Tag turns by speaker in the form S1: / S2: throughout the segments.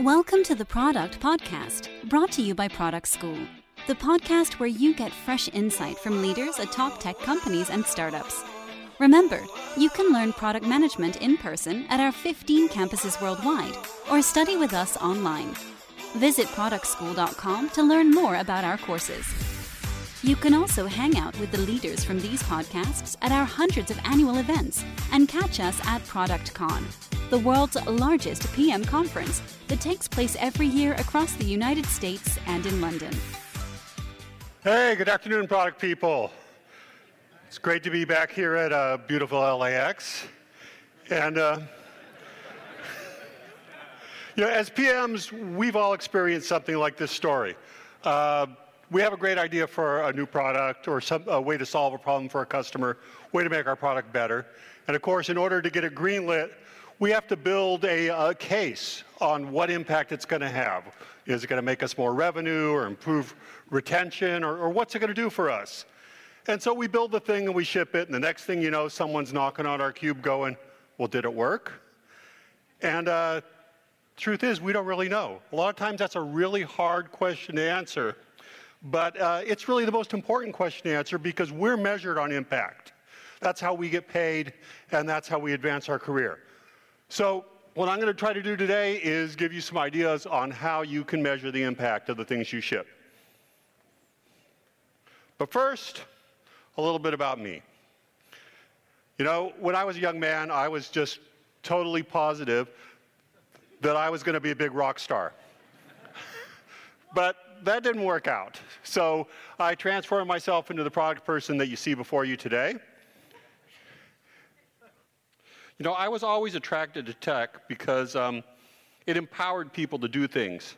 S1: Welcome to the Product Podcast, brought to you by Product School, the podcast where you get fresh insight from leaders at top tech companies and startups. Remember, you can learn product management in person at our 15 campuses worldwide or study with us online. Visit productschool.com to learn more about our courses. You can also hang out with the leaders from these podcasts at our hundreds of annual events and catch us at ProductCon, the world's largest PM conference that takes place every year across the United States and in London.
S2: Hey, good afternoon, product people. It's great to be back here at uh, beautiful LAX. And, uh, you know, as PMs, we've all experienced something like this story. Uh, we have a great idea for a new product or some, a way to solve a problem for a customer, way to make our product better. And of course, in order to get it greenlit, we have to build a, a case on what impact it's going to have. Is it going to make us more revenue or improve retention or, or what's it going to do for us? And so we build the thing and we ship it, and the next thing you know, someone's knocking on our cube going, Well, did it work? And uh, truth is, we don't really know. A lot of times that's a really hard question to answer. But uh, it's really the most important question to answer because we're measured on impact. That's how we get paid, and that's how we advance our career. So, what I'm going to try to do today is give you some ideas on how you can measure the impact of the things you ship. But first, a little bit about me. You know, when I was a young man, I was just totally positive that I was going to be a big rock star. but that didn't work out. So I transformed myself into the product person that you see before you today. You know, I was always attracted to tech because um, it empowered people to do things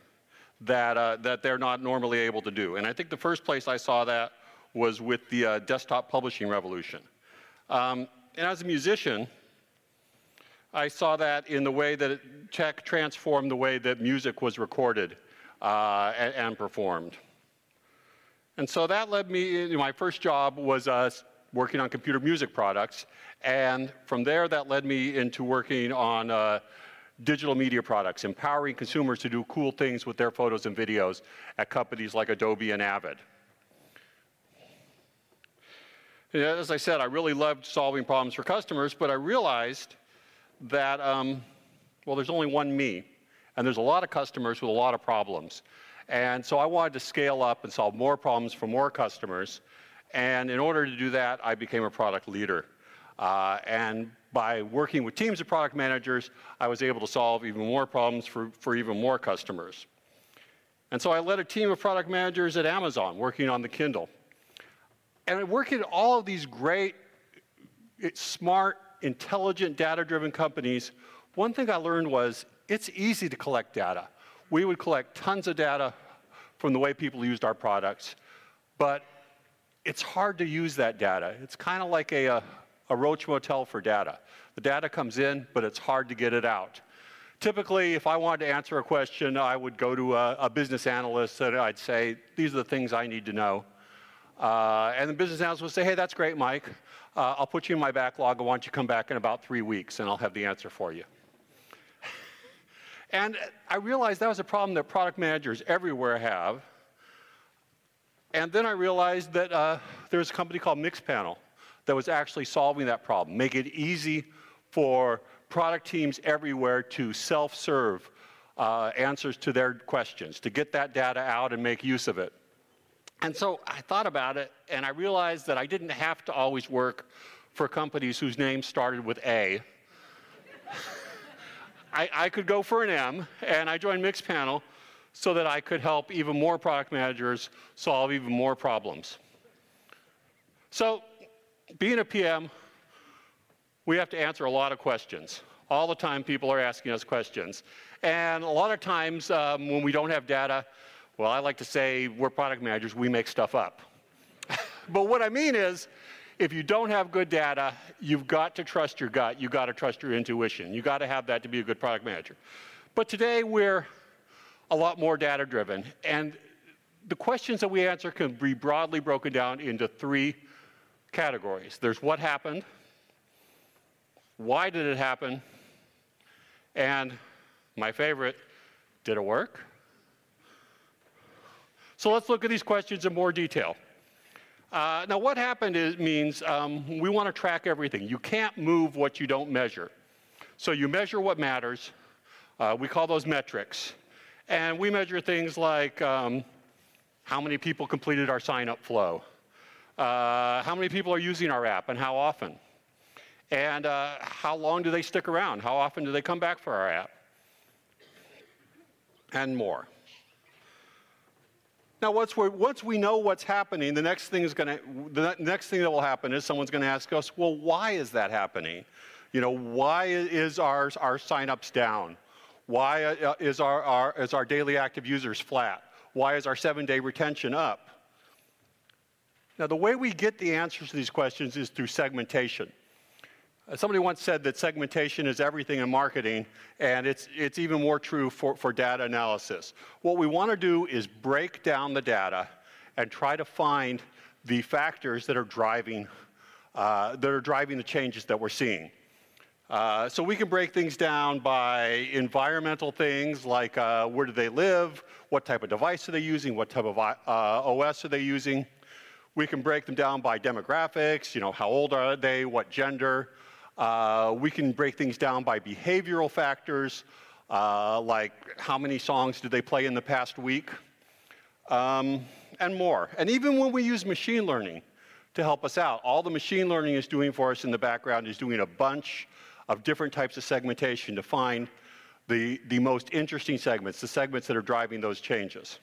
S2: that, uh, that they're not normally able to do. And I think the first place I saw that was with the uh, desktop publishing revolution. Um, and as a musician, I saw that in the way that tech transformed the way that music was recorded uh, and, and, performed. And so that led me, my first job was uh, working on computer music products. And from there, that led me into working on uh, digital media products, empowering consumers to do cool things with their photos and videos at companies like Adobe and Avid. As I said, I really loved solving problems for customers, but I realized that, um, well, there's only one me. And there's a lot of customers with a lot of problems. And so I wanted to scale up and solve more problems for more customers. And in order to do that, I became a product leader. Uh, and by working with teams of product managers, I was able to solve even more problems for, for even more customers. And so I led a team of product managers at Amazon working on the Kindle. And working at all of these great, smart, intelligent, data driven companies, one thing I learned was it's easy to collect data. We would collect tons of data from the way people used our products, but it's hard to use that data. It's kind of like a, a, a roach motel for data. The data comes in, but it's hard to get it out. Typically, if I wanted to answer a question, I would go to a, a business analyst and I'd say, These are the things I need to know. Uh, and the business analyst would say, Hey, that's great, Mike. Uh, I'll put you in my backlog. I want you to come back in about three weeks and I'll have the answer for you. And I realized that was a problem that product managers everywhere have. And then I realized that uh, there was a company called Mixpanel that was actually solving that problem, make it easy for product teams everywhere to self-serve uh, answers to their questions, to get that data out and make use of it. And so I thought about it, and I realized that I didn't have to always work for companies whose names started with A. I, I could go for an M, and I joined Mixpanel so that I could help even more product managers solve even more problems. So, being a PM, we have to answer a lot of questions. All the time, people are asking us questions. And a lot of times, um, when we don't have data, well, I like to say we're product managers, we make stuff up. but what I mean is, if you don't have good data, you've got to trust your gut. You've got to trust your intuition. You've got to have that to be a good product manager. But today we're a lot more data driven. And the questions that we answer can be broadly broken down into three categories there's what happened, why did it happen, and my favorite, Did it work? So let's look at these questions in more detail. Uh, now, what happened is, means um, we want to track everything. You can't move what you don't measure. So you measure what matters. Uh, we call those metrics. And we measure things like um, how many people completed our sign up flow, uh, how many people are using our app and how often, and uh, how long do they stick around, how often do they come back for our app, and more. Now, once, once we know what's happening, the next thing is going to, the next thing that will happen is someone's going to ask us, well, why is that happening? You know, why is our, our signups down? Why uh, is our, our, is our daily active users flat? Why is our seven day retention up? Now, the way we get the answers to these questions is through segmentation. Uh, somebody once said that segmentation is everything in marketing, and it's, it's even more true for, for data analysis. What we want to do is break down the data and try to find the factors that are driving, uh, that are driving the changes that we're seeing. Uh, so we can break things down by environmental things like uh, where do they live, what type of device are they using, what type of uh, OS are they using. We can break them down by demographics, you know, how old are they, what gender, uh, we can break things down by behavioral factors, uh, like how many songs did they play in the past week, um, and more. And even when we use machine learning to help us out, all the machine learning is doing for us in the background is doing a bunch of different types of segmentation to find the, the most interesting segments, the segments that are driving those changes.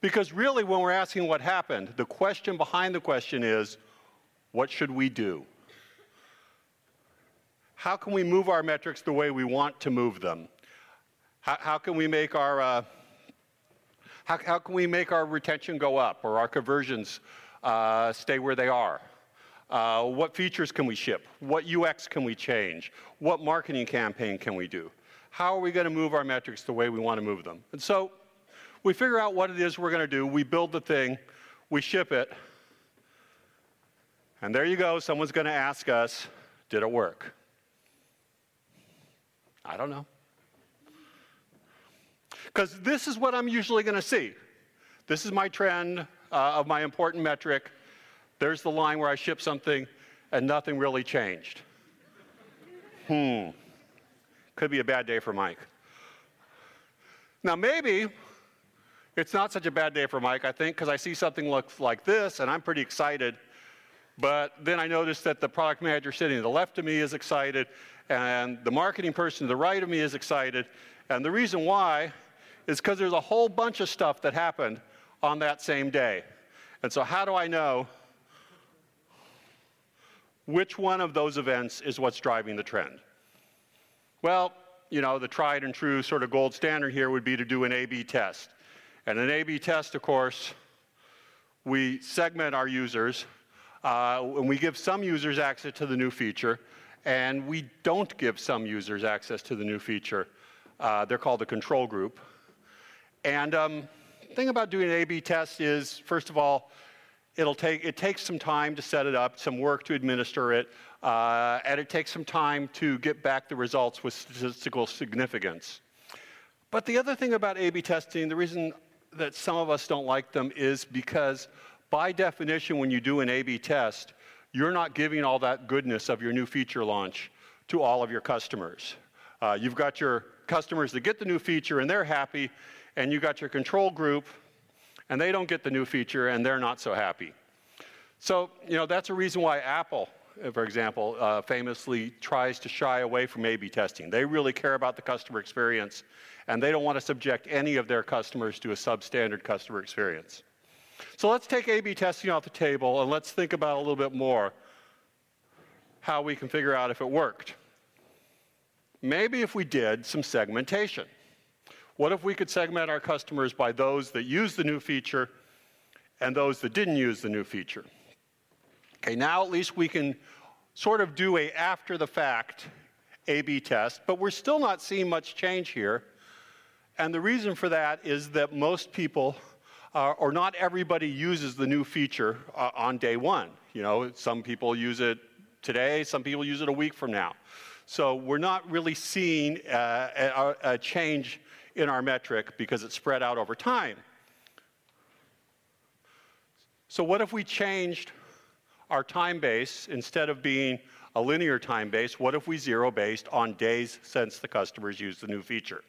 S2: Because really, when we're asking what happened, the question behind the question is what should we do? How can we move our metrics the way we want to move them? How, how can we make our uh, how, how, can we make our retention go up or our conversions uh, stay where they are? Uh, what features can we ship? What UX can we change? What marketing campaign can we do? How are we going to move our metrics the way we want to move them? And so we figure out what it is we're going to do. We build the thing, we ship it, and there you go, someone's going to ask us, did it work? I don't know. Because this is what I'm usually going to see. This is my trend uh, of my important metric. There's the line where I ship something and nothing really changed. Hmm. Could be a bad day for Mike. Now, maybe it's not such a bad day for Mike, I think, because I see something looks like this and I'm pretty excited but then I notice that the product manager sitting to the left of me is excited, and the marketing person to the right of me is excited. And the reason why is because there's a whole bunch of stuff that happened on that same day. And so, how do I know which one of those events is what's driving the trend? Well, you know, the tried and true sort of gold standard here would be to do an A B test. And an A B test, of course, we segment our users uh, and we give some users access to the new feature, and we don't give some users access to the new feature. Uh, they're called the control group. And um, the thing about doing an A-B test is, first of all, it'll take, it takes some time to set it up, some work to administer it, uh, and it takes some time to get back the results with statistical significance. But the other thing about A-B testing, the reason that some of us don't like them is because by definition, when you do an A B test, you're not giving all that goodness of your new feature launch to all of your customers. Uh, you've got your customers that get the new feature and they're happy, and you've got your control group and they don't get the new feature and they're not so happy. So, you know, that's a reason why Apple, for example, uh, famously tries to shy away from A B testing. They really care about the customer experience and they don't want to subject any of their customers to a substandard customer experience. So let's take A-B testing off the table and let's think about a little bit more how we can figure out if it worked. Maybe if we did some segmentation. What if we could segment our customers by those that use the new feature and those that didn't use the new feature? Okay, now at least we can sort of do a after the fact A-B test, but we're still not seeing much change here. And the reason for that is that most people uh, or not everybody uses the new feature uh, on day one. You know, some people use it today, some people use it a week from now. So we're not really seeing uh, a, a change in our metric because it's spread out over time. So what if we changed our time base instead of being a linear time base, what if we zero based on days since the customers used the new feature?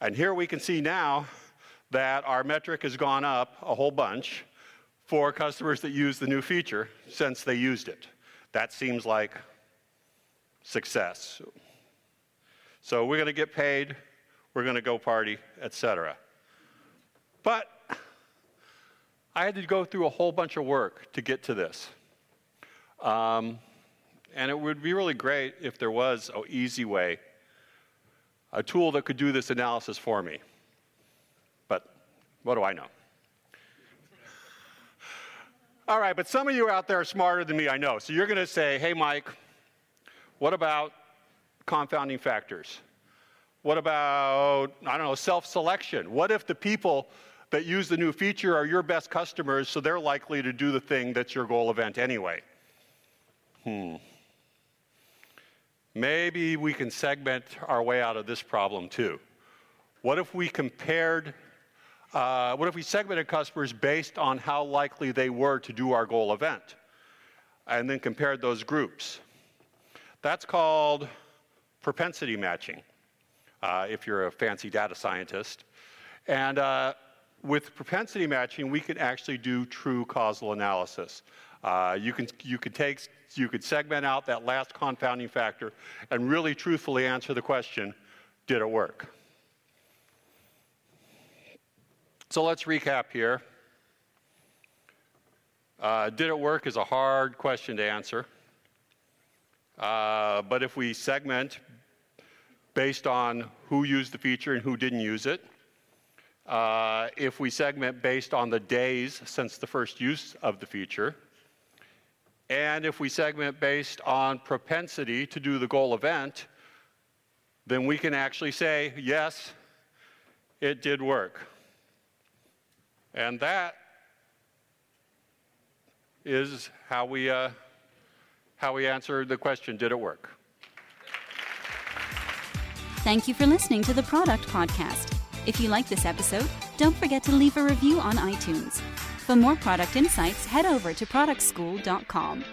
S2: And here we can see now that our metric has gone up a whole bunch for customers that use the new feature since they used it. That seems like success. So we're going to get paid, we're going to go party, etc. But I had to go through a whole bunch of work to get to this. Um, and it would be really great if there was an easy way, a tool that could do this analysis for me. But what do I know? All right, but some of you out there are smarter than me, I know. So you're going to say, hey, Mike, what about confounding factors? What about, I don't know, self selection? What if the people that use the new feature are your best customers, so they're likely to do the thing that's your goal event anyway? Hmm. Maybe we can segment our way out of this problem too. What if we compared, uh, what if we segmented customers based on how likely they were to do our goal event? And then compared those groups. That's called propensity matching, uh, if you're a fancy data scientist. And uh, with propensity matching, we can actually do true causal analysis. Uh, you, can, you, could take, you could segment out that last confounding factor and really truthfully answer the question, did it work? So let's recap here. Uh, did it work is a hard question to answer. Uh, but if we segment based on who used the feature and who didn't use it, uh, if we segment based on the days since the first use of the feature, and if we segment based on propensity to do the goal event, then we can actually say, yes, it did work. And that is how we, uh, how we answer the question, did it work?
S1: Thank you for listening to the Product Podcast. If you like this episode, don't forget to leave a review on iTunes. For more product insights, head over to productschool.com.